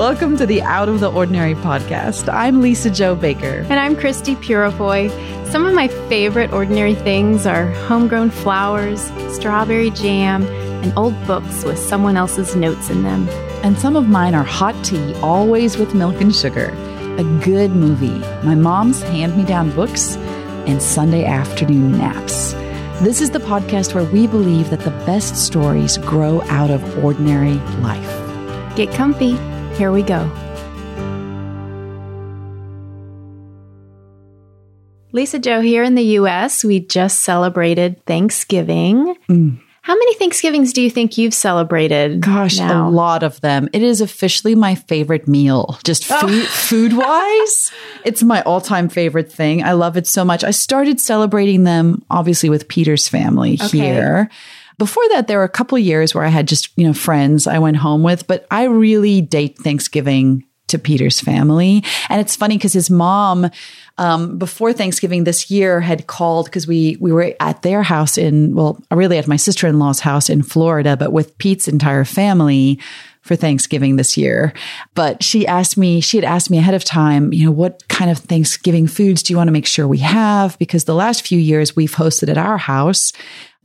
Welcome to the Out of the Ordinary podcast. I'm Lisa-Jo Baker. And I'm Christie Purifoy. Some of my favorite ordinary things are homegrown flowers, strawberry jam, and old books with someone else's notes in them. And some of mine are hot tea, always with milk and sugar, a good movie, my mom's hand me down books, and Sunday afternoon naps. This is the podcast where we believe that the best stories grow out of ordinary life. Get comfy. Here we go. Lisa-Jo here in the US, we just celebrated Thanksgiving. Mm. How many Thanksgivings do you think you've celebrated? Gosh, now? a lot of them. It is officially my favorite meal, just food, food wise. it's my all time favorite thing. I love it so much. I started celebrating them obviously with Peter's family okay. here. Before that, there were a couple years where I had just, you know, friends I went home with, but I really date Thanksgiving to Peter's family. And it's funny because his mom, um, before Thanksgiving this year, had called because we we were at their house in well, really at my sister in law's house in Florida, but with Pete's entire family for Thanksgiving this year. But she asked me, she had asked me ahead of time, you know, what kind of Thanksgiving foods do you want to make sure we have? Because the last few years we've hosted at our house.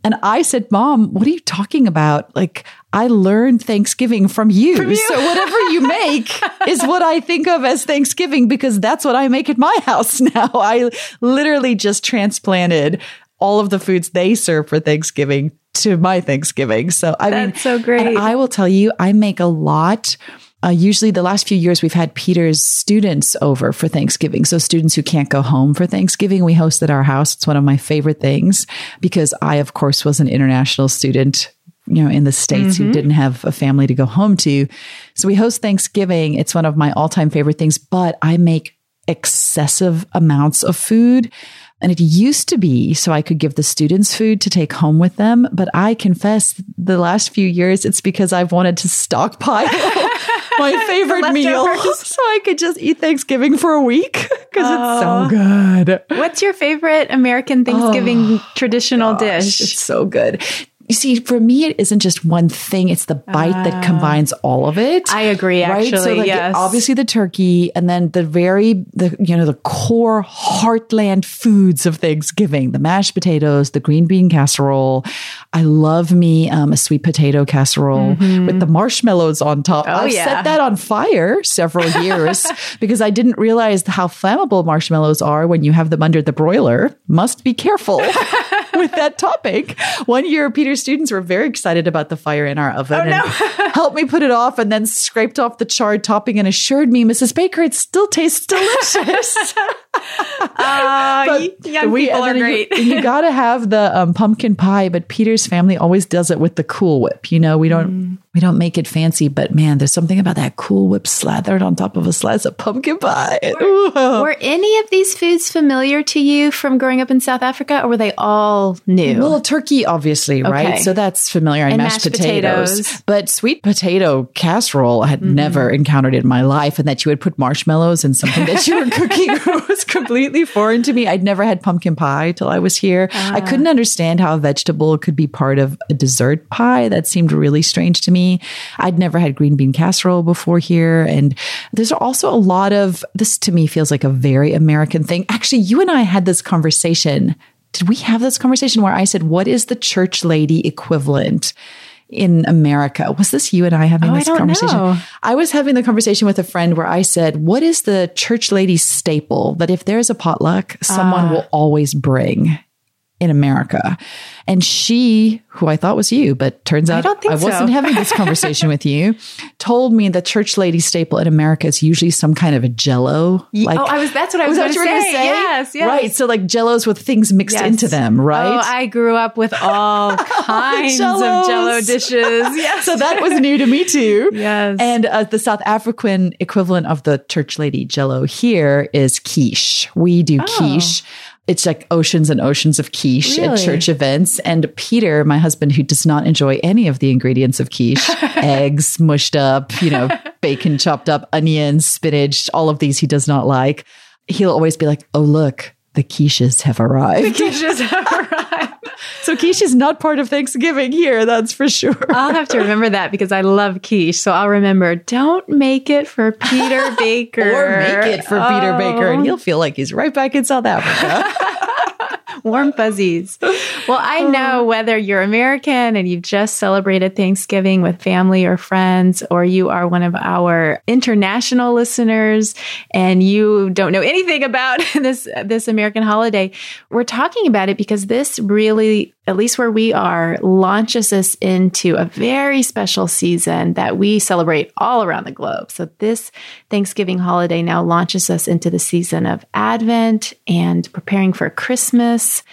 And I said, Mom, what are you talking about? Like, I learned Thanksgiving from you. From you. So whatever you make is what I think of as Thanksgiving because that's what I make at my house now. I literally just transplanted all of the foods they serve for Thanksgiving to my Thanksgiving. So I that's mean, so great. I will tell you, I make a lot. Uh, usually, the last few years, we've had Peter's students over for Thanksgiving. So, students who can't go home for Thanksgiving, we host at our house. It's one of my favorite things because I, of course, was an international student you know, in the States mm-hmm. who didn't have a family to go home to. So we host Thanksgiving. It's one of my all time favorite things, but I make excessive amounts of food. And it used to be so I could give the students food to take home with them. But I confess the last few years, it's because I've wanted to stockpile my favorite meal so I could just eat Thanksgiving for a week because oh. it's so oh. good. What's your favorite American Thanksgiving oh, traditional gosh, dish? It's so good you see, for me, it isn't just one thing. It's the bite uh, that ah. combines all of it. I agree, right? actually. So like yes. obviously the turkey and then the very, the, you know, the core heartland foods of Thanksgiving, the mashed potatoes, the green bean casserole. I love me um, a sweet potato casserole mm-hmm. with the marshmallows on top. Oh, I've yeah. set that on fire several years because I didn't realize how flammable marshmallows are when you have them under the broiler. Must be careful. with that topic. One year, Students were very excited about the fire in our oven oh, no. and helped me put it off and then scraped off the charred topping and assured me, Mrs. Baker, it still tastes delicious. uh, young we, people are great. You, you got to have the um, pumpkin pie, but Peter's family always does it with the Cool Whip. You know, we don't mm. we don't make it fancy, but man, there's something about that Cool Whip slathered on top of a slice of pumpkin pie. Were, were any of these foods familiar to you from growing up in South Africa, or were they all new? Well, turkey, obviously, okay. right? So that's familiar. And mashed, mashed potatoes. potatoes. but sweet potato casserole I had mm-hmm. never encountered in my life, and that you would put marshmallows in something that you were cooking was completely foreign to me. I'd never had pumpkin pie till I was here. Uh. I ah. couldn't understand how a vegetable could be part of a dessert pie. That seemed really strange to me. I'd never had green bean casserole before here. And there's also a lot of this to me feels like a very American thing. Actually, you and I had this conversation. Did we have this conversation where I said, What is the church lady equivalent? In America. Was this you and I having oh, this I conversation? Know. I was having the conversation with a friend where I said, What is the church lady staple that if there's a potluck, someone uh. will always bring? In America. And she, who I thought was you, but turns out I, I wasn't so. having this conversation with you, told me the church lady staple in America is usually some kind of a jello. Like, oh, I was, that's what I was, was going to say. say. Yes, yes. Right. So like jellos with things mixed yes. into them, right? Oh, I grew up with all kinds of jello dishes. yes. so that was new to me too. Yes. And uh, the South African equivalent of the church lady jello here is quiche. We do oh. quiche it's like oceans and oceans of quiche really? at church events. And Peter, my husband, who does not enjoy any of the ingredients of quiche, eggs mushed up, you know, bacon chopped up, onions, spinach, all of these he does not like. He'll always be like, oh, look, the quiches have arrived. The quiches have arrived. So quiche is not part of Thanksgiving here, that's for sure. I'll have to remember that because I love quiche. So I'll remember don't make it for Peter Baker. or make it for oh. Peter Baker and oh. he'll feel like he's right back in South Africa. warm fuzzies. Well, I oh. know whether you're American and you've just celebrated Thanksgiving with family or friends, or you are one of our international listeners and you don't know anything about this, this American holiday. We're talking about it because this really at least where we are, launches us into a very special season that we celebrate all around the globe. So, this Thanksgiving holiday now launches us into the season of Advent and preparing for Christmas.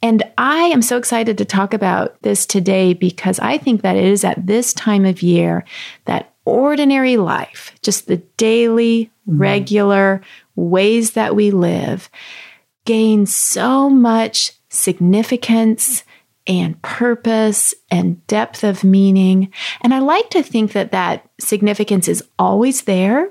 And I am so excited to talk about this today because I think that it is at this time of year that ordinary life, just the daily, mm-hmm. regular ways that we live, gains so much significance and purpose and depth of meaning. And I like to think that that significance is always there,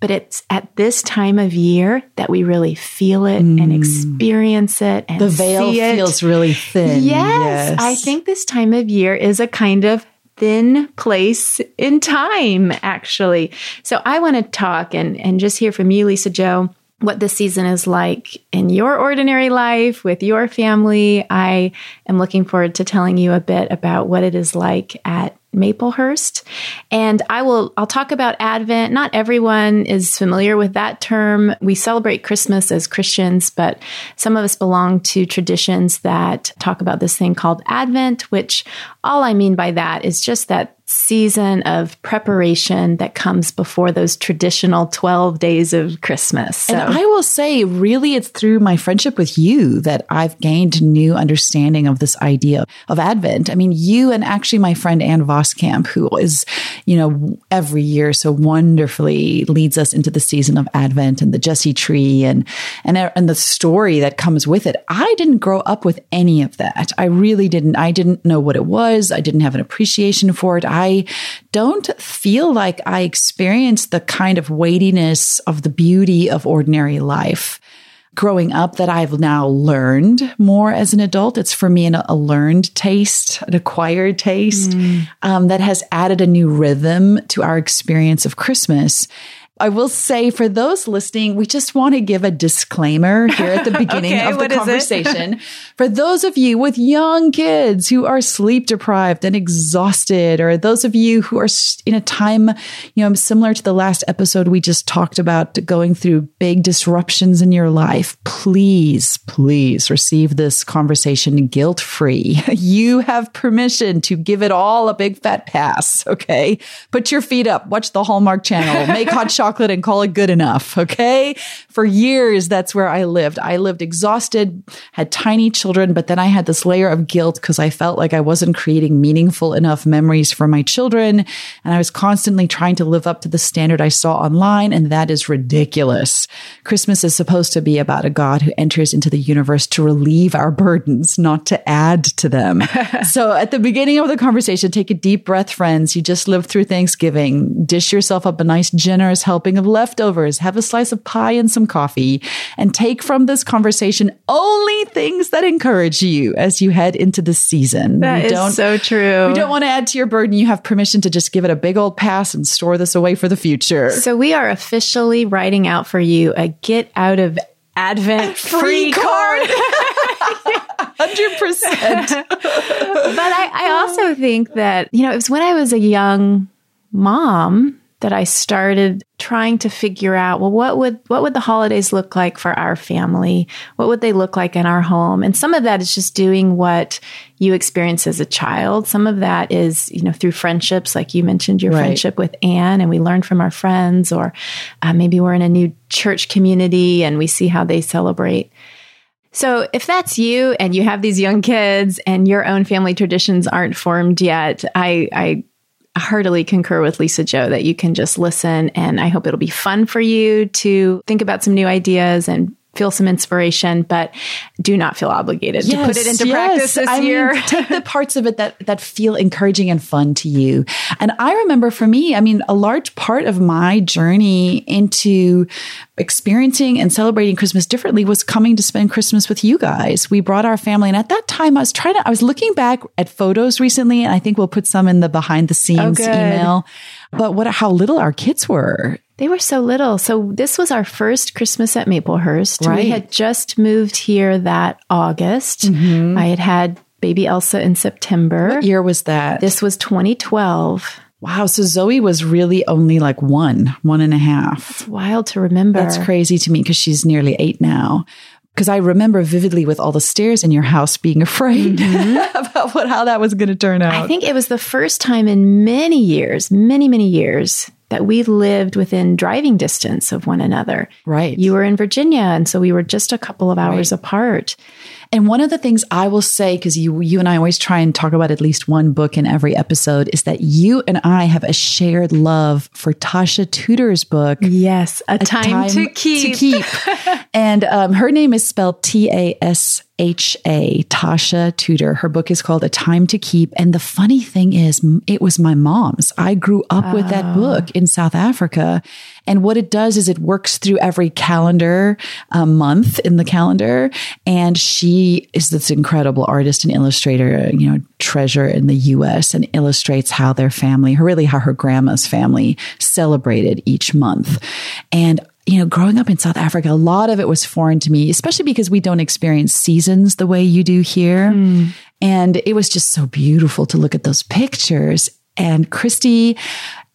but it's at this time of year that we really feel it mm. and experience it and the veil feels really thin. Yes, yes, I think this time of year is a kind of thin place in time actually. So I want to talk and and just hear from you Lisa-Jo what this season is like in your ordinary life with your family. I am looking forward to telling you a bit about what it is like at Maplehurst. And I will I'll talk about Advent. Not everyone is familiar with that term. We celebrate Christmas as Christians, but some of us belong to traditions that talk about this thing called Advent, which all I mean by that is just that season of preparation that comes before those traditional 12 days of Christmas. So. And I will say, really, it's through my friendship with you that I've gained new understanding of this idea of Advent. I mean, you and actually my friend Ann Voskamp, who is, you know, every year so wonderfully leads us into the season of Advent and the Jesse tree and, and, and the story that comes with it. I didn't grow up with any of that. I really didn't. I didn't know what it was. I didn't have an appreciation for it. I don't feel like I experienced the kind of weightiness of the beauty of ordinary life growing up that I've now learned more as an adult. It's for me an, a learned taste, an acquired taste mm. um, that has added a new rhythm to our experience of Christmas. I will say for those listening, we just want to give a disclaimer here at the beginning okay, of the conversation. for those of you with young kids who are sleep deprived and exhausted, or those of you who are in a time, you know, similar to the last episode we just talked about going through big disruptions in your life, please, please receive this conversation guilt free. You have permission to give it all a big fat pass. Okay. Put your feet up, watch the Hallmark channel, make hot chocolate and call it good enough. Okay. For years, that's where I lived. I lived exhausted, had tiny children, but then I had this layer of guilt because I felt like I wasn't creating meaningful enough memories for my children. And I was constantly trying to live up to the standard I saw online. And that is ridiculous. Christmas is supposed to be about a God who enters into the universe to relieve our burdens, not to add to them. so at the beginning of the conversation, take a deep breath, friends. You just lived through Thanksgiving. Dish yourself up a nice, generous, helping of leftovers, have a slice of pie and some coffee, and take from this conversation only things that encourage you as you head into the season. That don't, so true. We don't want to add to your burden. You have permission to just give it a big old pass and store this away for the future. So we are officially writing out for you a get out of Advent free, free card. Hundred percent. But I, I also think that you know it was when I was a young mom that I started trying to figure out, well, what would, what would the holidays look like for our family? What would they look like in our home? And some of that is just doing what you experience as a child. Some of that is, you know, through friendships, like you mentioned your right. friendship with Ann and we learn from our friends, or uh, maybe we're in a new church community and we see how they celebrate. So if that's you and you have these young kids and your own family traditions aren't formed yet, I, I heartily concur with Lisa-Jo that you can just listen and I hope it'll be fun for you to think about some new ideas and feel some inspiration, but do not feel obligated to put it into yes. practice this I year. Mean, take the parts of it that that feel encouraging and fun to you. And I remember for me, I mean, a large part of my journey into experiencing and celebrating Christmas differently was coming to spend Christmas with you guys. We brought our family, and at that time, I was trying to. I was looking back at photos recently, and I think we'll put some in the behind the scenes oh, email. But what how little our kids were they were so little. So this was our first Christmas at Maplehurst. Right. We had just moved here that August. Mm-hmm. I had had baby Elsa in September. What year was that? This was 2012. Wow. So Zoe was really only like one, one and a half. It's wild to remember. That's crazy to me because she's nearly eight now because I remember vividly with all the stairs in your house being afraid mm-hmm. about what how that was going to turn out. I think it was the first time in many years, many many years that we lived within driving distance of one another. Right. You were in Virginia and so we were just a couple of hours right. apart. And one of the things I will say, because you, you and I always try and talk about at least one book in every episode, is that you and I have a shared love for Tasha Tudor's book. Yes, A, a time, time, to Keep. To keep. and um, her name is spelled T A S H A, Tasha Tudor. Her book is called A Time to Keep. And the funny thing is, it was my mom's. I grew up oh. with that oh. book in South Africa. And what it does is it works through every calendar uh, month in the calendar. And she is this incredible artist and illustrator, you know, treasure in the US and illustrates how their family, really how her grandma's family celebrated each month. And you know, growing up in South Africa, a lot of it was foreign to me, especially because we don't experience seasons the way you do here. Mm. And it was just so beautiful to look at those pictures. And Christie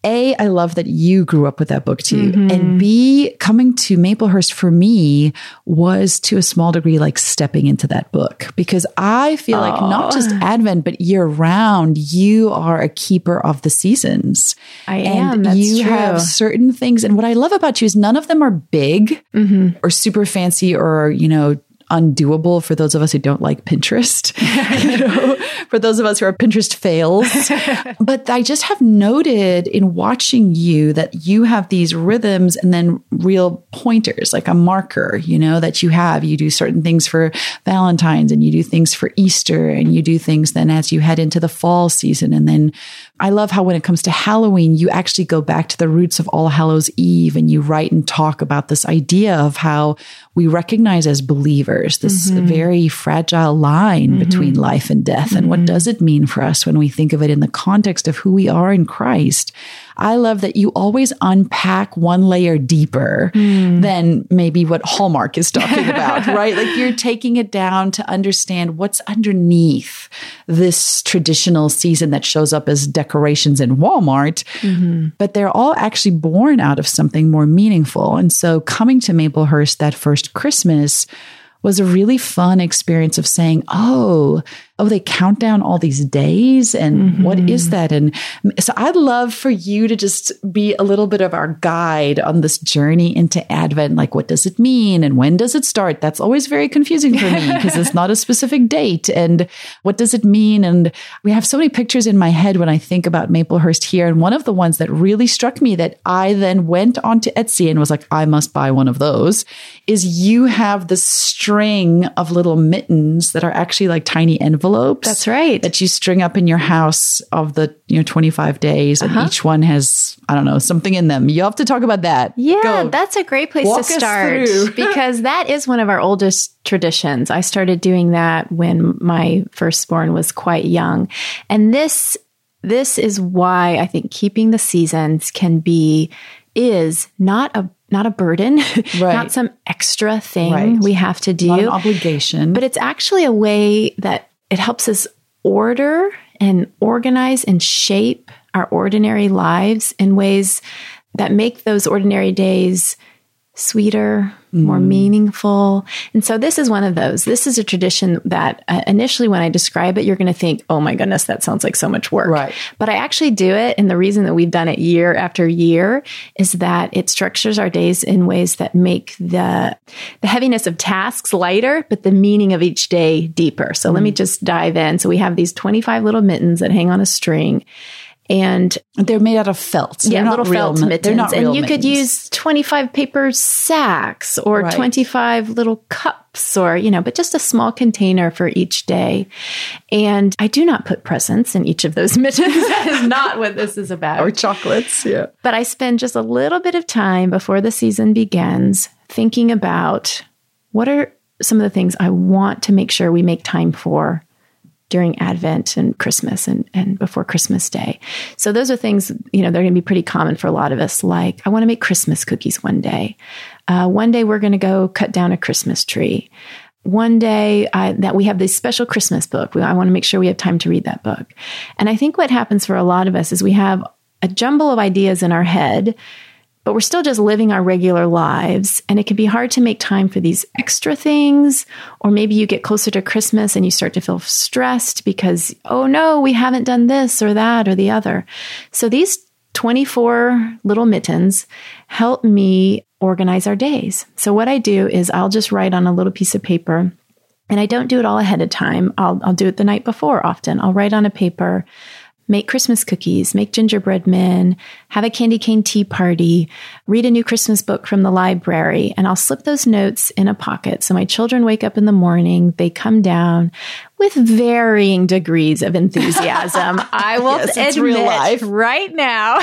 a, I love that you grew up with that book too. Mm-hmm. And B, coming to Maplehurst for me was to a small degree like stepping into that book because I feel like not just Advent, but year round, you are a keeper of the seasons. I and am. you true. have certain things. And what I love about you is none of them are big mm-hmm. or super fancy or, you know, undoable for those of us who don't like Pinterest, you know, for those of us who are Pinterest fails. but I just have noted in watching you that you have these rhythms and then real pointers, like a marker, you know, that you have. You do certain things for Valentine's and you do things for Easter and you do things then as you head into the fall season. And then I love how when it comes to Halloween, you actually go back to the roots of All Hallows Eve and you write and talk about this idea of how we recognize as believers this mm-hmm. very fragile line mm-hmm. between life and death. And what mm-hmm. does it mean for us when we think of it in the context of who we are in Christ? I love that you always unpack one layer deeper mm. than maybe what Hallmark is talking about, right? Like you're taking it down to understand what's underneath this traditional season that shows up as decorations in Walmart, mm-hmm. but they're all actually born out of something more meaningful. And so coming to Maplehurst that first Christmas, was a really fun experience of saying, oh, oh, they count down all these days. And mm-hmm. what is that? And so I'd love for you to just be a little bit of our guide on this journey into Advent. Like, what does it mean? And when does it start? That's always very confusing for me because it's not a specific date. And what does it mean? And we have so many pictures in my head when I think about Maplehurst here. And one of the ones that really struck me that I then went onto Etsy and was like, I must buy one of those is you have this string of little mittens that are actually like tiny envelopes. That's right. That you string up in your house of the, you know, 25 days and uh-huh. each one has, I don't know, something in them. You have to talk about that. Yeah, Go. that's a great place Walk to start because that is one of our oldest traditions. I started doing that when my firstborn was quite young. And this this is why I think keeping the seasons can be is not a not a burden, right. not some extra thing right. we have to do. Not an obligation. But it's actually a way that it helps us order and organize and shape our ordinary lives in ways that make those ordinary days sweeter, mm. more meaningful. And so this is one of those. This is a tradition that uh, initially when I describe it, you're going to think, oh my goodness, that sounds like so much work. Right. But I actually do it. And the reason that we've done it year after year is that it structures our days in ways that make the, the heaviness of tasks lighter, but the meaning of each day deeper. So mm. let me mm. just dive in. So we have these 25 little mittens that hang on a string And they're made out of felt. So yeah, little felt mittens. They're not and you mittens. could use 25 paper sacks or right. 25 little cups or, you know, but just a small container for each day. And I do not put presents in each of those mittens. that is not what this is about. Or chocolates, yeah. But I spend just a little bit of time before the season begins thinking about what are some of the things I want to make sure we make time for during Advent and Christmas and, and before Christmas Day. So those are things, you know, they're going to be pretty common for a lot of us. Like, I want to make Christmas cookies one day. Uh, one day we're going to go cut down a Christmas tree. One day I, that we have this special Christmas book. I want to make sure we have time to read that book. And I think what happens for a lot of us is we have a jumble of ideas in our head but we're still just living our regular lives. And it can be hard to make time for these extra things. Or maybe you get closer to Christmas and you start to feel stressed because, oh no, we haven't done this or that or the other. So these 24 little mittens help me organize our days. So what I do is I'll just write on a little piece of paper. And I don't do it all ahead of time. I'll, I'll do it the night before often. I'll write on a paper make Christmas cookies, make gingerbread men, have a candy cane tea party, read a new Christmas book from the library, and I'll slip those notes in a pocket. So my children wake up in the morning, they come down with varying degrees of enthusiasm. I will yes, admit right now.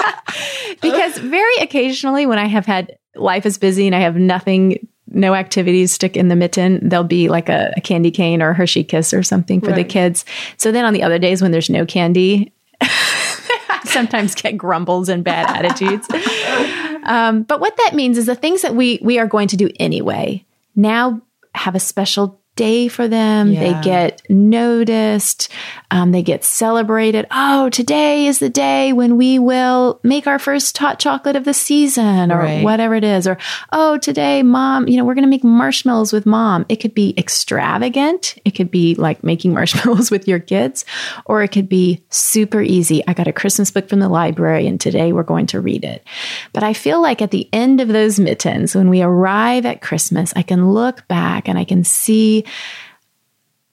because very occasionally when I have had life is busy and I have nothing no activities stick in the mitten, there'll be like a, a candy cane or a Hershey kiss or something for right. the kids. So then on the other days when there's no candy, I sometimes get grumbles and bad attitudes. Um, but what that means is the things that we we are going to do anyway now have a special day for them. Yeah. They get noticed. Um, they get celebrated. Oh, today is the day when we will make our first hot chocolate of the season or right. whatever it is. Or, oh, today, mom, you know, we're going to make marshmallows with mom. It could be extravagant. It could be like making marshmallows with your kids, or it could be super easy. I got a Christmas book from the library and today we're going to read it. But I feel like at the end of those mittens, when we arrive at Christmas, I can look back and I can see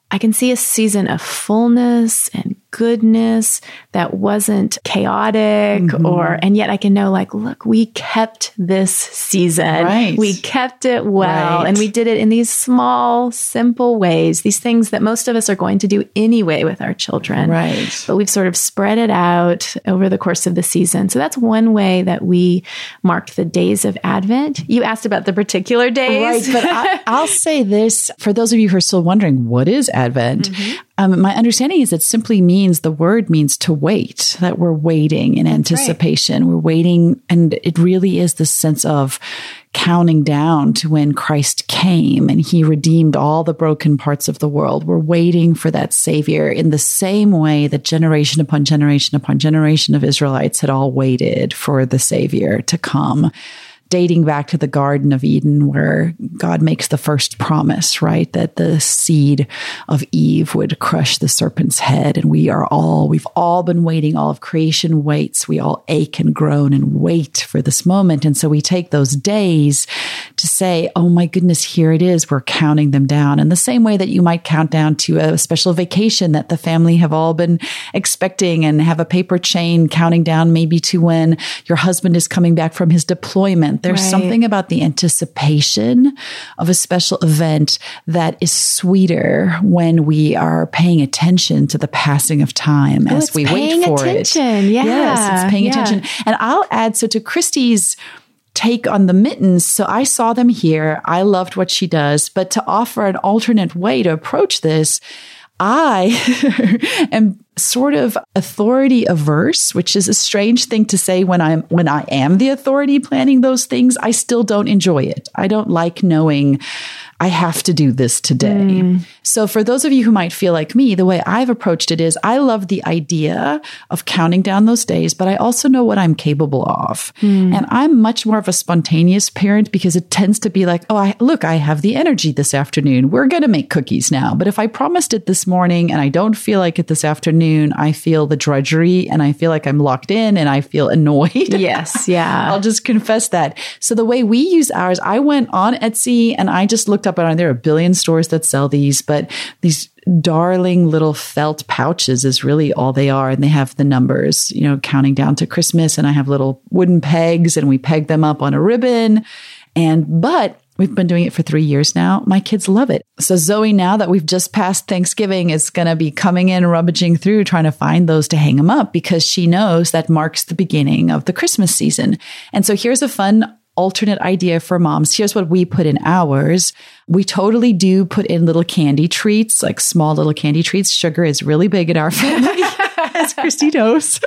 I can see a season of fullness and goodness that wasn't chaotic mm-hmm. or and yet I can know like look we kept this season right. we kept it well right. and we did it in these small simple ways these things that most of us are going to do anyway with our children right but we've sort of spread it out over the course of the season so that's one way that we marked the days of advent you asked about the particular days right but I, will say this for those of you who are still wondering what is advent mm-hmm. Um, my understanding is it simply means the word means to wait, that we're waiting in That's anticipation. Right. We're waiting. And it really is the sense of counting down to when Christ came and he redeemed all the broken parts of the world. We're waiting for that savior in the same way that generation upon generation upon generation of Israelites had all waited for the savior to come dating back to the Garden of Eden, where God makes the first promise, right? That the seed of Eve would crush the serpent's head. And we are all, we've all been waiting. All of creation waits. We all ache and groan and wait for this moment. And so we take those days to say, oh my goodness, here it is. We're counting them down in the same way that you might count down to a special vacation that the family have all been expecting and have a paper chain counting down maybe to when your husband is coming back from his deployment there's right. something about the anticipation of a special event that is sweeter when we are paying attention to the passing of time oh, as we wait for attention. it. Yeah. Yes, it's paying yeah. attention. And I'll add so to Christie's take on the mittens. So I saw them here. I loved what she does, but to offer an alternate way to approach this, I am sort of authority averse, which is a strange thing to say when I'm when I am the authority planning those things. I still don't enjoy it. I don't like knowing I have to do this today. Mm. So for those of you who might feel like me, the way I've approached it is I love the idea of counting down those days, but I also know what I'm capable of. Mm. And I'm much more of a spontaneous parent because it tends to be like, oh, I, look, I have the energy this afternoon. We're going to make cookies now. But if I promised it this morning and I don't feel like it this afternoon, I feel the drudgery and I feel like I'm locked in and I feel annoyed. Yes. Yeah. I'll just confess that. So the way we use ours, I went on Etsy and I just looked up and there are a billion stores that sell these, but these darling little felt pouches is really all they are. And they have the numbers, you know, counting down to Christmas. And I have little wooden pegs and we peg them up on a ribbon. And, but We've been doing it for three years now. My kids love it. So Zoe, now that we've just passed Thanksgiving, is going to be coming in, rummaging through, trying to find those to hang them up because she knows that marks the beginning of the Christmas season. And so here's a fun alternate idea for moms. Here's what we put in ours. We totally do put in little candy treats, like small little candy treats. Sugar is really big in our family, as Christie knows.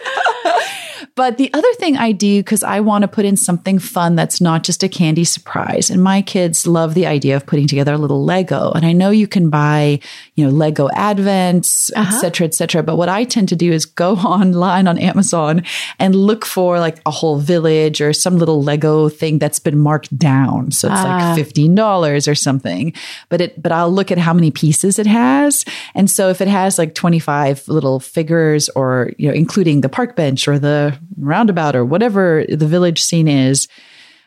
But the other thing I do, because I want to put in something fun that's not just a candy surprise. And my kids love the idea of putting together a little Lego. And I know you can buy, you know, Lego Advents, uh-huh. et cetera, et cetera. But what I tend to do is go online on Amazon and look for like a whole village or some little Lego thing that's been marked down. So it's uh. like ah. $15 or something. But it, but I'll look at how many pieces it has. And so if it has like 25 little figures or, you know, including the park bench or the roundabout or whatever the village scene is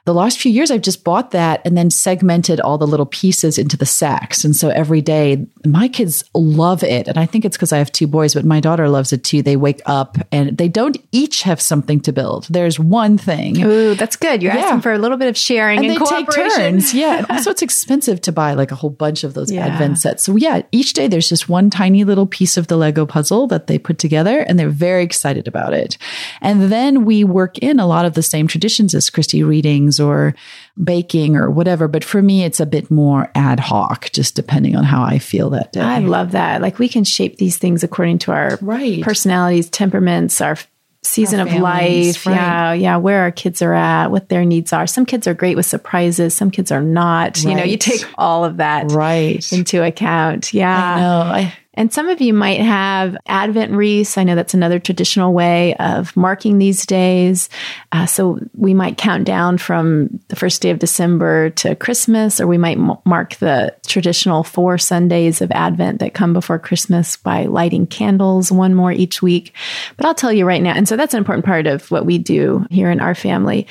the last few years, I've just bought that and then segmented all the little pieces into the sacks. And so every day, my kids love it. And I think it's because I have two boys, but my daughter loves it too. They wake up and they don't each have something to build. There's one thing. Ooh, that's good. You're yeah. asking for a little bit of sharing and, and they take turns. Yeah. And also, it's expensive to buy like a whole bunch of those yeah. advent sets. So, yeah, each day there's just one tiny little piece of the Lego puzzle that they put together and they're very excited about it. And then we work in a lot of the same traditions as Christie readings or baking or whatever. But for me, it's a bit more ad hoc, just depending on how I feel that day. I love that. Like we can shape these things according to our right. personalities, temperaments, our season our of life. Right. Yeah. Yeah. Where our kids are at, what their needs are. Some kids are great with surprises. Some kids are not. Right. You know, you take all of that right into account. Yeah. I know. I, and some of you might have Advent wreaths. I know that's another traditional way of marking these days. Uh, so we might count down from the first day of December to Christmas, or we might m- mark the traditional four Sundays of Advent that come before Christmas by lighting candles, one more each week. But I'll tell you right now, and so that's an important part of what we do here in our family.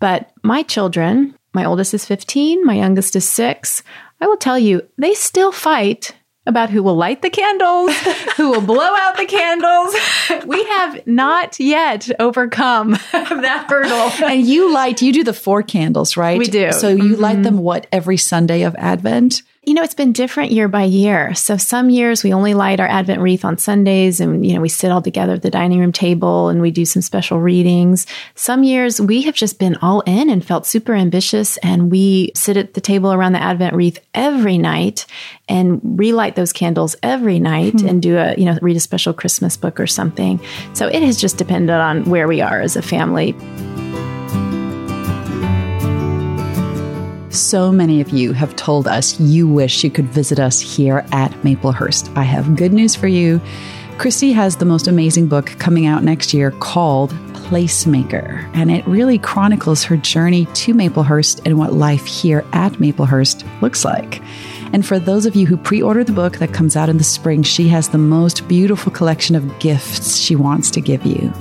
But my children, my oldest is 15, my youngest is six. I will tell you, they still fight about who will light the candles, who will blow out the candles. We have not yet overcome that hurdle. And you light, you do the four candles, right? We do. So you mm-hmm. light them what every Sunday of Advent? You know, it's been different year by year. So some years we only light our Advent wreath on Sundays and, you know, we sit all together at the dining room table and we do some special readings. Some years we have just been all in and felt super ambitious and we sit at the table around the Advent wreath every night and relight those candles every night mm-hmm. and do a, you know, read a special Christmas book or something. So it has just depended on where we are as a family. So many of you have told us you wish you could visit us here at Maplehurst. I have good news for you. Christie has the most amazing book coming out next year called Placemaker, and it really chronicles her journey to Maplehurst and what life here at Maplehurst looks like. And for those of you who pre order the book that comes out in the spring, she has the most beautiful collection of gifts she wants to give you.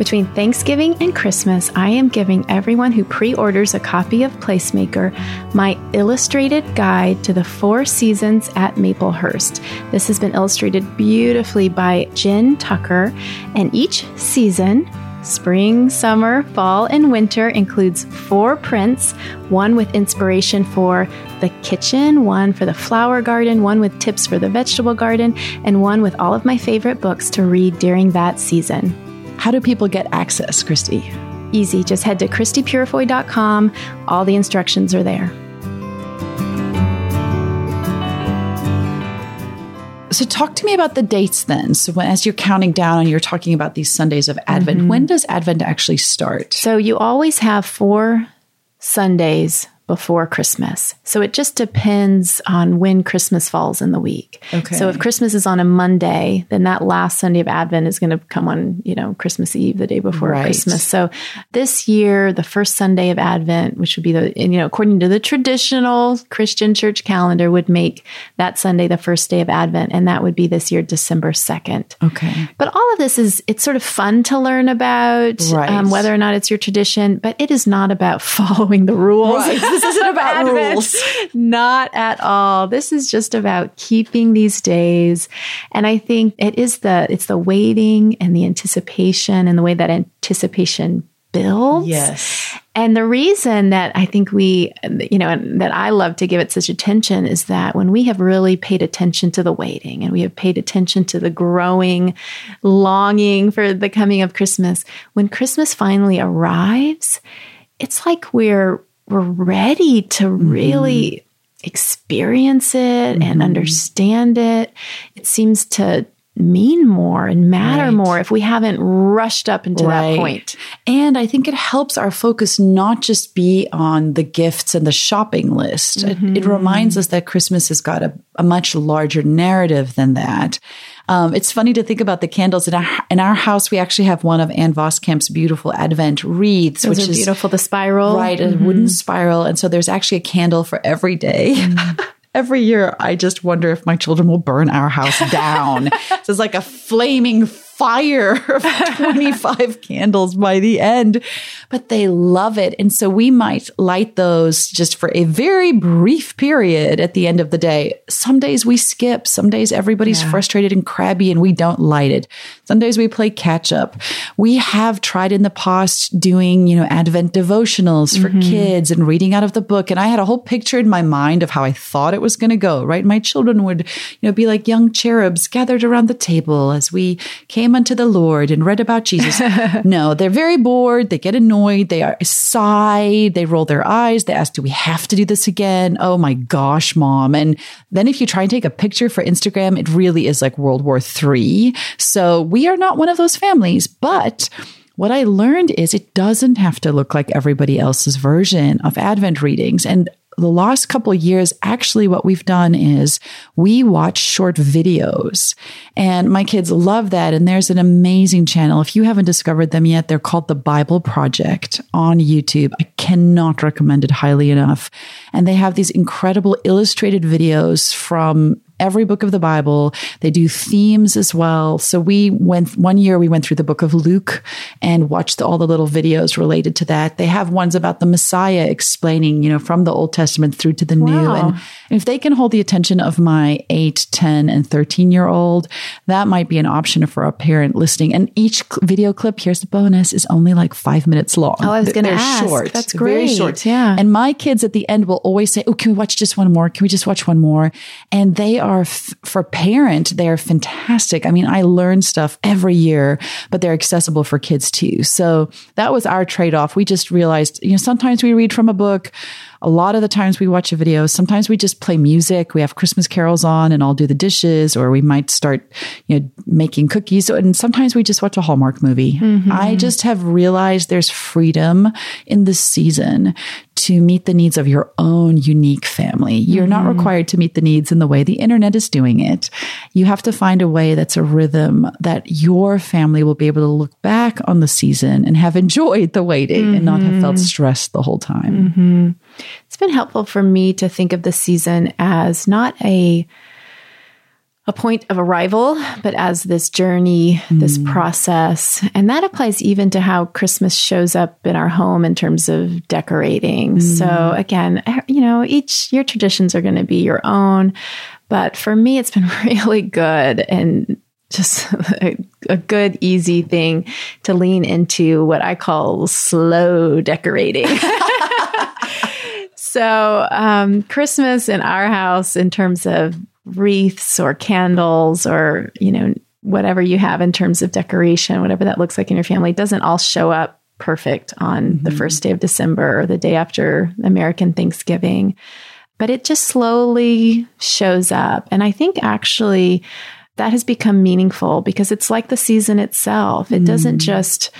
Between Thanksgiving and Christmas, I am giving everyone who pre orders a copy of Placemaker my illustrated guide to the four seasons at Maplehurst. This has been illustrated beautifully by Jen Tucker, and each season, Spring, summer, fall, and winter includes four prints one with inspiration for the kitchen, one for the flower garden, one with tips for the vegetable garden, and one with all of my favorite books to read during that season. How do people get access, Christie? Easy. Just head to ChristiePurifoy.com. All the instructions are there. So, talk to me about the dates then. So, when, as you're counting down and you're talking about these Sundays of Advent, mm-hmm. when does Advent actually start? So, you always have four Sundays before Christmas. So it just depends on when Christmas falls in the week. Okay. So if Christmas is on a Monday, then that last Sunday of Advent is going to come on, you know, Christmas Eve, the day before right. Christmas. So this year, the first Sunday of Advent, which would be the, you know, according to the traditional Christian church calendar, would make that Sunday the first day of Advent. And that would be this year, December 2nd. Okay. But all of this is, it's sort of fun to learn about, right. um, whether or not it's your tradition, but it is not about following the rules. Right. This isn't about rules. Not at all. This is just about keeping these days. And I think it is the it's the waiting and the anticipation and the way that anticipation builds. Yes. And the reason that I think we, you know, and that I love to give it such attention is that when we have really paid attention to the waiting and we have paid attention to the growing longing for the coming of Christmas, when Christmas finally arrives, it's like we're we're ready to really mm-hmm. experience it and mm-hmm. understand it. It seems to mean more and matter Right. more if we haven't rushed up into Right. that point. And I think it helps our focus not just be on the gifts and the shopping list. It, it mm-hmm. reminds us that Christmas has got a, a much larger narrative than that. Um, it's funny to think about the candles in our in our house. We actually have one of Ann Voskamp's beautiful Advent wreaths, Those which is beautiful. The spiral, right a mm-hmm. wooden spiral, and so there's actually a candle for every day. Mm-hmm. Every year, I just wonder if my children will burn our house down. so it's like a flaming fire of 25 candles by the end, but they love it. And so we might light those just for a very brief period at the end of the day. Some days we skip. Some days everybody's frustrated and crabby and we don't light it. Some days we play catch up. We have tried in the past doing, you know, Advent devotionals for mm-hmm. kids and reading out of the book. And I had a whole picture in my mind of how I thought it was going to go, right? My children would, you know, be like young cherubs gathered around the table as we came unto the Lord and read about Jesus. no, they're very bored. They get annoyed. They are sigh. They roll their eyes. They ask, do we have to do this again? Oh my gosh, mom. And then if you try and take a picture for Instagram, it really is like World War III. So we are not one of those families, but what I learned is it doesn't have to look like everybody else's version of Advent readings. And the last couple years, actually, what we've done is we watch short videos and my kids love that. And there's an amazing channel. If you haven't discovered them yet, they're called the Bible Project on YouTube. I cannot recommend it highly enough. And they have these incredible illustrated videos from every book of the Bible. They do themes as well. So we went one year, we went through the book of Luke and watched all the little videos related to that. They have ones about the Messiah explaining, you know, from the Old Testament through to the new. And if they can hold the attention of my 8, 10, and 13 year old, that might be an option for a parent listening. And each video clip, here's the bonus, is only like five minutes long. Oh, I was gonna they're ask. short. That's Very great. short. Yeah. And my kids at the end will always say, Oh, can we watch just one more? Can we just watch one more? And they are, f- for parent, they are fantastic. I mean, I learn stuff every year, but they're accessible for kids too. So that was our trade off. We just realized, you know, sometimes we read from a book. A lot of the times we watch a video. Sometimes we just play music. We have Christmas carols on and I'll do the dishes or we might start, you know, making cookies. And sometimes we just watch a Hallmark movie. Mm-hmm. I just have realized there's freedom in this season to meet the needs of your own unique family. You're not mm-hmm. required to meet the needs in the way the internet is doing it. You have to find a way that's a rhythm that your family will be able to look back on the season and have enjoyed the waiting and not have felt mm-hmm. stressed the whole time. It's been helpful for me to think of the season as not a a point of arrival, but as this journey, this process. And that applies even to how Christmas shows up in our home in terms of decorating. So again, eh, you know, each your traditions are going to be your own, but for me it's been really good and just a, a good easy thing to lean into what I call slow decorating. So, um, Christmas in our house, in terms of wreaths or candles or, you know, whatever you have in terms of decoration, whatever that looks like in your family, doesn't all show up perfect on the first day of December or the day after American Thanksgiving. But it just slowly shows up. And I think actually that has become meaningful because it's like the season itself. It doesn't just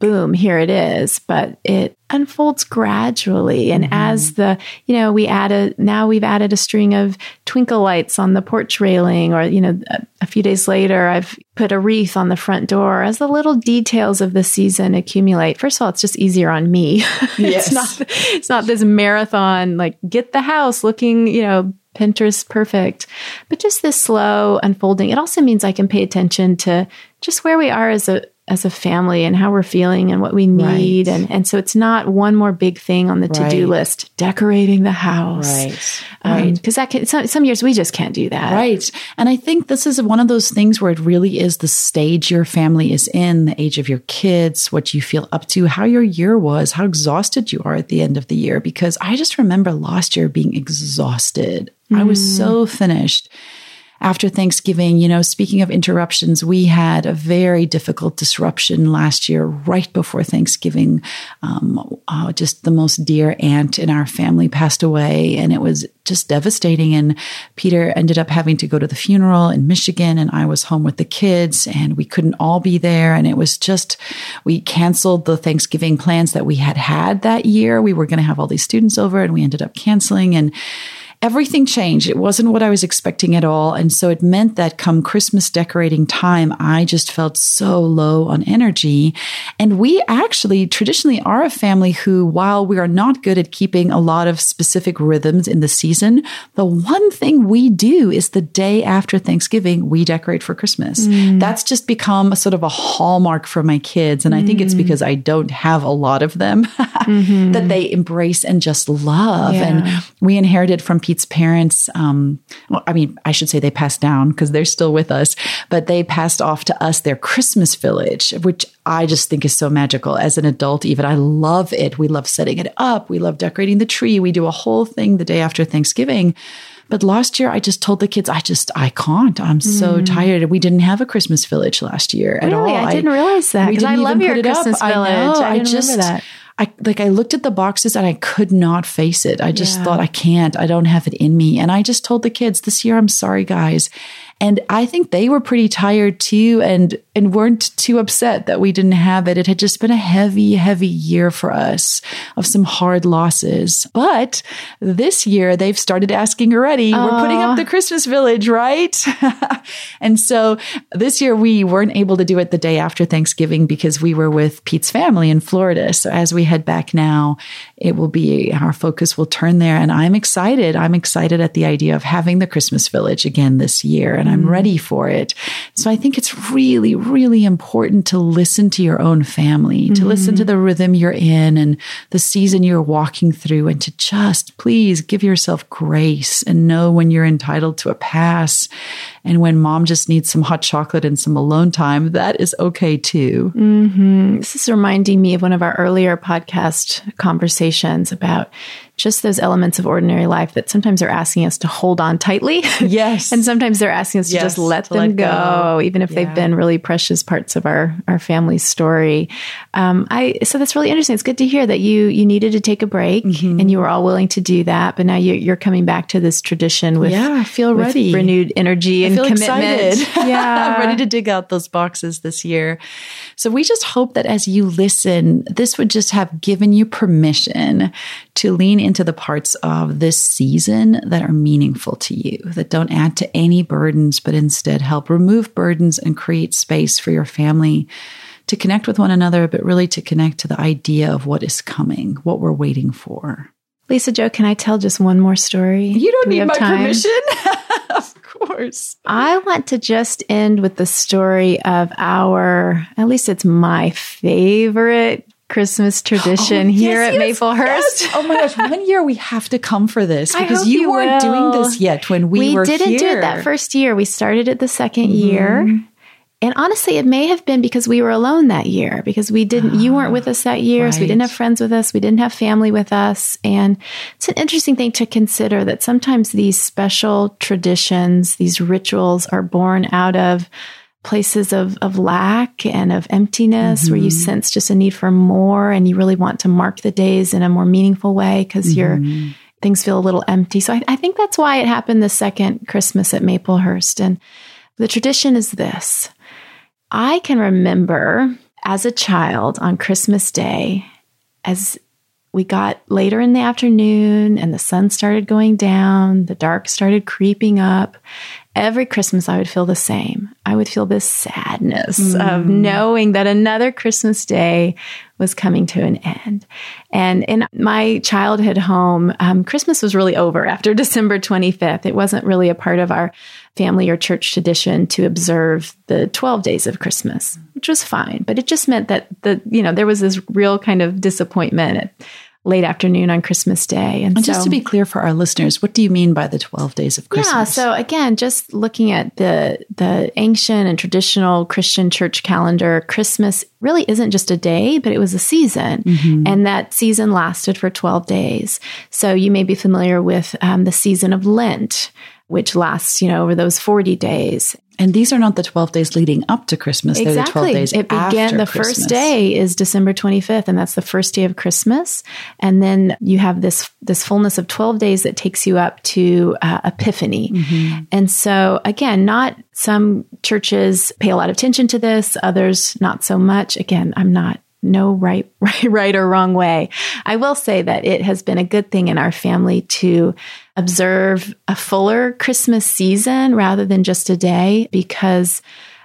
boom, here it is, but it unfolds gradually. And mm-hmm. as the, you know, we add a, now we've added a string of twinkle lights on the porch railing, or, you know, a, a few days later, I've put a wreath on the front door. As the little details of the season accumulate, first of all, it's just easier on me. Yes. it's not, it's not this marathon, like get the house looking, you know, Pinterest perfect, but just this slow unfolding. It also means I can pay attention to just where we are as a as a family and how we're feeling and what we need. Right. And, and so it's not one more big thing on the to do Right. list, decorating the house. Right. Um, Cause that can, some, some years we just can't do that. Right. And I think this is one of those things where it really is the stage your family is in, the age of your kids, what you feel up to, how your year was, how exhausted you are at the end of the year. Because I just remember last year being exhausted. I was so finished. After Thanksgiving, you know, speaking of interruptions, we had a very difficult disruption last year, right before Thanksgiving. Um, uh, just the most dear aunt in our family passed away, and it was just devastating. And Peter ended up having to go to the funeral in Michigan, and I was home with the kids, and we couldn't all be there. And it was just, we canceled the Thanksgiving plans that we had had that year. We were going to have all these students over, and we ended up canceling. And everything changed. It wasn't what I was expecting at all. And so it meant that come Christmas decorating time, I just felt so low on energy. And we actually traditionally are a family who, while we are not good at keeping a lot of specific rhythms in the season, the one thing we do is the day after Thanksgiving, we decorate for Christmas. Mm. That's just become a sort of a hallmark for my kids. And I think it's mm. because I don't have a lot of them mm-hmm. that they embrace and just love. Yeah. And we inherited from Pete's parents. Um, well, I mean, I should say they passed down because they're still with us, but they passed off to us their Christmas village, which I just think is so magical. As an adult, even I love it. We love setting it up. We love decorating the tree. We do a whole thing the day after Thanksgiving. But last year, I just told the kids, I just, I can't. I'm so tired. We didn't have a Christmas village last year at all. Really? I didn't realize that, we 'cause I love your it up. Christmas I know. village. I I just, that. I like I looked at the boxes and I could not face it. I just Yeah. thought I can't. I don't have it in me. And I just told the kids this year I'm sorry guys. And I think they were pretty tired too and and weren't too upset that we didn't have it. It had just been a heavy heavy year for us of some hard losses. But this year they've started asking already. We're putting up the Christmas village, right? and so this year we weren't able to do it the day after Thanksgiving because we were with Pete's family in Florida. So as we head back now, it will be our focus will turn there. And I'm excited. I'm excited at the idea of having the Christmas village again this year, and I'm mm. ready for it. So I think it's really, really important to listen to your own family, to listen to mm-hmm. the rhythm you're in and the season you're walking through, and to just please give yourself grace and know when you're entitled to a pass. And when mom just needs some hot chocolate and some alone time, that is okay too. Mm-hmm. This is reminding me of one of our earlier podcast conversations about just those elements of ordinary life that sometimes are asking us to hold on tightly. Yes. and sometimes they're asking us to Yes, just let to them let go, go. even if Yeah. they've been really precious parts of our, our family story. Um, I, so that's really interesting. It's good to hear that you, you needed to take a break Mm-hmm. and you were all willing to do that. But now you, you're coming back to this tradition with, Yeah, I feel ready. renewed energy and commitment. Yeah. Ready to dig out those boxes this year. So we just hope that as you listen, this would just have given you permission to lean into the parts of this season that are meaningful to you, that don't add to any burdens, but instead help remove burdens and create space for your family to connect with one another, but really to connect to the idea of what is coming, what we're waiting for. Lisa-Jo, can I tell just one more story? You don't Do need my time? permission. of course. I want to just end with the story of our, at least it's my favorite Christmas tradition here Yes, at yes, Maplehurst. yes. Oh my gosh, one year we have to come for this because you, you weren't will. doing this yet when we. We, were didn't do here. Mm-hmm. it that first year. We started it the 2nd year. And honestly, it may have been because we were alone that year, because we didn't, you weren't with us that year. So we didn't have friends with us. We didn't have family with us. And it's an interesting thing to consider that sometimes these special traditions, these rituals are born out of places of, of lack and of emptiness where you mm-hmm. sense just a need for more and you really want to mark the days in a more meaningful way because you're mm-hmm. things feel a little empty. So I, I think that's why it happened the second Christmas at Maplehurst. And the tradition is this. I can remember as a child on Christmas Day, as we got later in the afternoon and the sun started going down, the dark started creeping up, every Christmas I would feel the same. I would feel this sadness mm. of knowing that another Christmas day was coming to an end. And in my childhood home, um, Christmas was really over after December 25th. It wasn't really a part of our family or church tradition to observe the 12 days of Christmas, which was fine. But it just meant that the, you know, there was this real kind of disappointment late afternoon on Christmas Day. And, and so, just to be clear for our listeners, what do you mean by the 12 days of Christmas? Yeah, so again, just looking at the the ancient and traditional Christian church calendar, Christmas really isn't just a day, but it was a season. Mm-hmm. And that season lasted for 12 days. So you may be familiar with um, the season of Lent, which lasts, you know, over those 40 days. And these are not the 12 days leading up to Christmas. Exactly. They're the 12 days it began, the Christmas. first day is December 25th, and that's the first day of Christmas. And then you have this, this fullness of 12 days that takes you up to uh, Epiphany. Mm-hmm. And so again, not some churches pay a lot of attention to this, others not so much. Again, I'm not no right, right, right or wrong way. I will say that it has been a good thing in our family to observe a fuller Christmas season rather than just a day because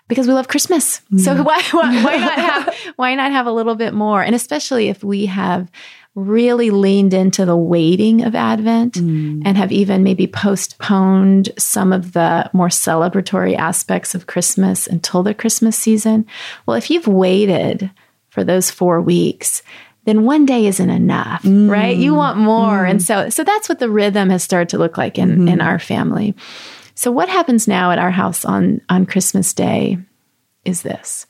because we love Christmas. Mm. So why, why, why not have why not have a little bit more? And especially if we have really leaned into the waiting of Advent mm. and have even maybe postponed some of the more celebratory aspects of Christmas until the Christmas season. Well, if you've waited for those four weeks, then one day isn't enough, mm. right? You want more. Mm. And so, so that's what the rhythm has started to look like in, mm-hmm. in our family. So what happens now at our house on, on Christmas Day is this.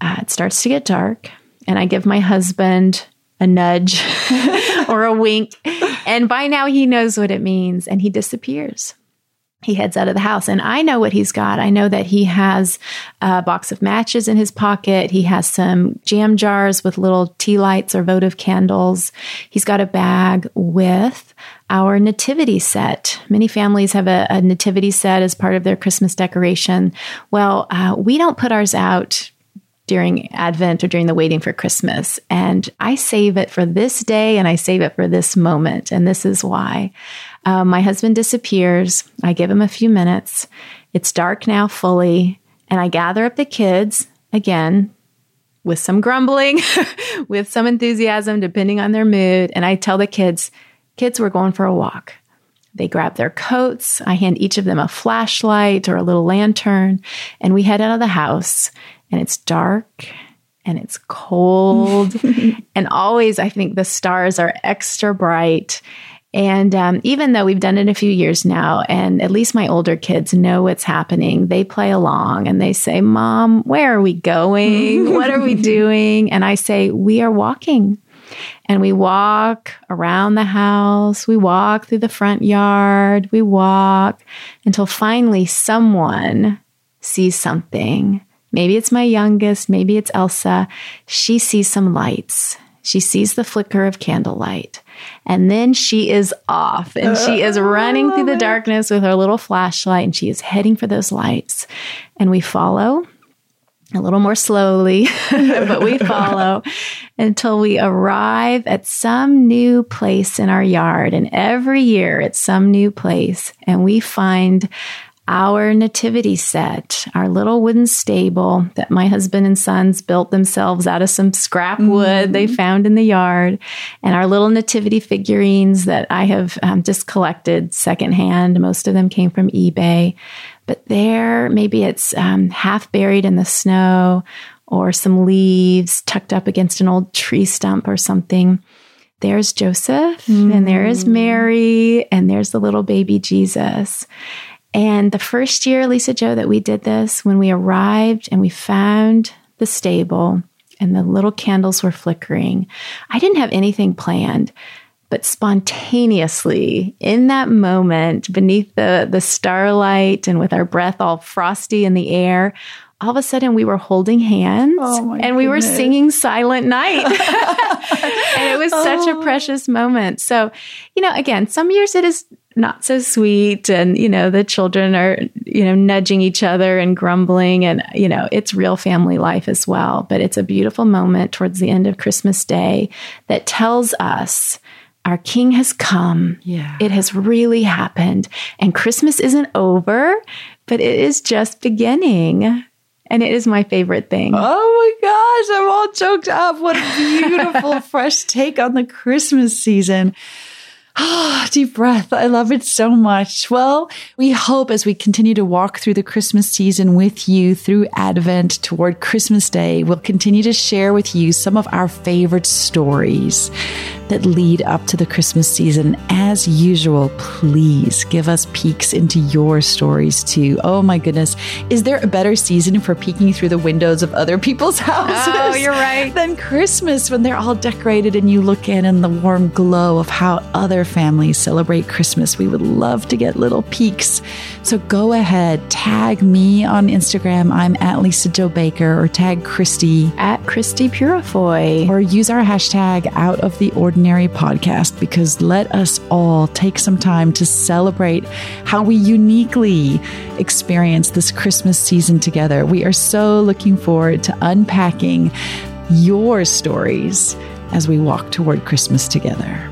Uh, it starts to get dark and I give my husband a nudge or a wink. And by now he knows what it means and he disappears he heads out of the house and I know what he's got. I know that he has a box of matches in his pocket. He has some jam jars with little tea lights or votive candles. He's got a bag with our nativity set. Many families have a, a nativity set as part of their Christmas decoration. Well, uh, we don't put ours out during Advent or during the waiting for Christmas. And I save it for this day and I save it for this moment. And this is why. Uh, my husband disappears. I give him a few minutes. It's dark now fully. And I gather up the kids again with some grumbling, with some enthusiasm, depending on their mood. And I tell the kids, kids, we're going for a walk. They grab their coats. I hand each of them a flashlight or a little lantern, and we head out of the house and it's dark and it's cold. and always, I think the stars are extra bright. And um, even though we've done it a few years now, and at least my older kids know what's happening, they play along and they say, Mom, where are we going? what are we doing? And I say, We are walking. And we walk around the house, we walk through the front yard, we walk until finally someone sees something Maybe it's my youngest, maybe it's Elsa. She sees some lights. She sees the flicker of candlelight. And then she is off and she is uh, running through the darkness with her little flashlight and she is heading for those lights. And we follow a little more slowly, but we follow until we arrive at some new place in our yard. And every year it's some new place and we find our nativity set, our little wooden stable that my husband and sons built themselves out of some scrap wood mm-hmm. they found in the yard, and our little nativity figurines that I have um, just collected secondhand. Most of them came from eBay, but there, maybe it's um, half buried in the snow or some leaves tucked up against an old tree stump or something there's Joseph mm. and there is mm. Mary and there's the little baby Jesus. And the first year, Lisa-Jo, that we did this, when we arrived and we found the stable and the little candles were flickering, I didn't have anything planned. But spontaneously, in that moment, beneath the, the starlight and with our breath all frosty in the air, all of a sudden we were holding hands oh and we were singing Silent Night. and it was oh. such a oh. precious moment. So, you know, again, some years it is not so sweet and you know the children are you know nudging each other and grumbling and you know it's real family life as well but it's a beautiful moment towards the end of christmas day that tells us our king has come yeah it has really happened and christmas isn't over but it is just beginning. And it is my favorite thing. Oh my gosh, I'm all choked up. What a beautiful, fresh take on the Christmas season. Ah, deep breath. I love it so much. Well, we hope as we continue to walk through the Christmas season with you through Advent toward Christmas Day, we'll continue to share with you some of our favorite stories that lead up to the Christmas season. As usual, please give us peeks into your stories too. Oh my goodness. Is there a better season for peeking through the windows of other people's houses? Oh, you're right. Than Christmas when they're all decorated and you look in and the warm glow of how other families celebrate Christmas. We would love to get little peeks. So go ahead, tag me on Instagram. I'm at Lisa-Jo Baker or tag Christie at Christie Purifoy or use our hashtag out of the ordinary Ordinary podcast because let us all take some time to celebrate how we uniquely experience this Christmas season together. We are so looking forward to unpacking your stories as we walk toward Christmas together.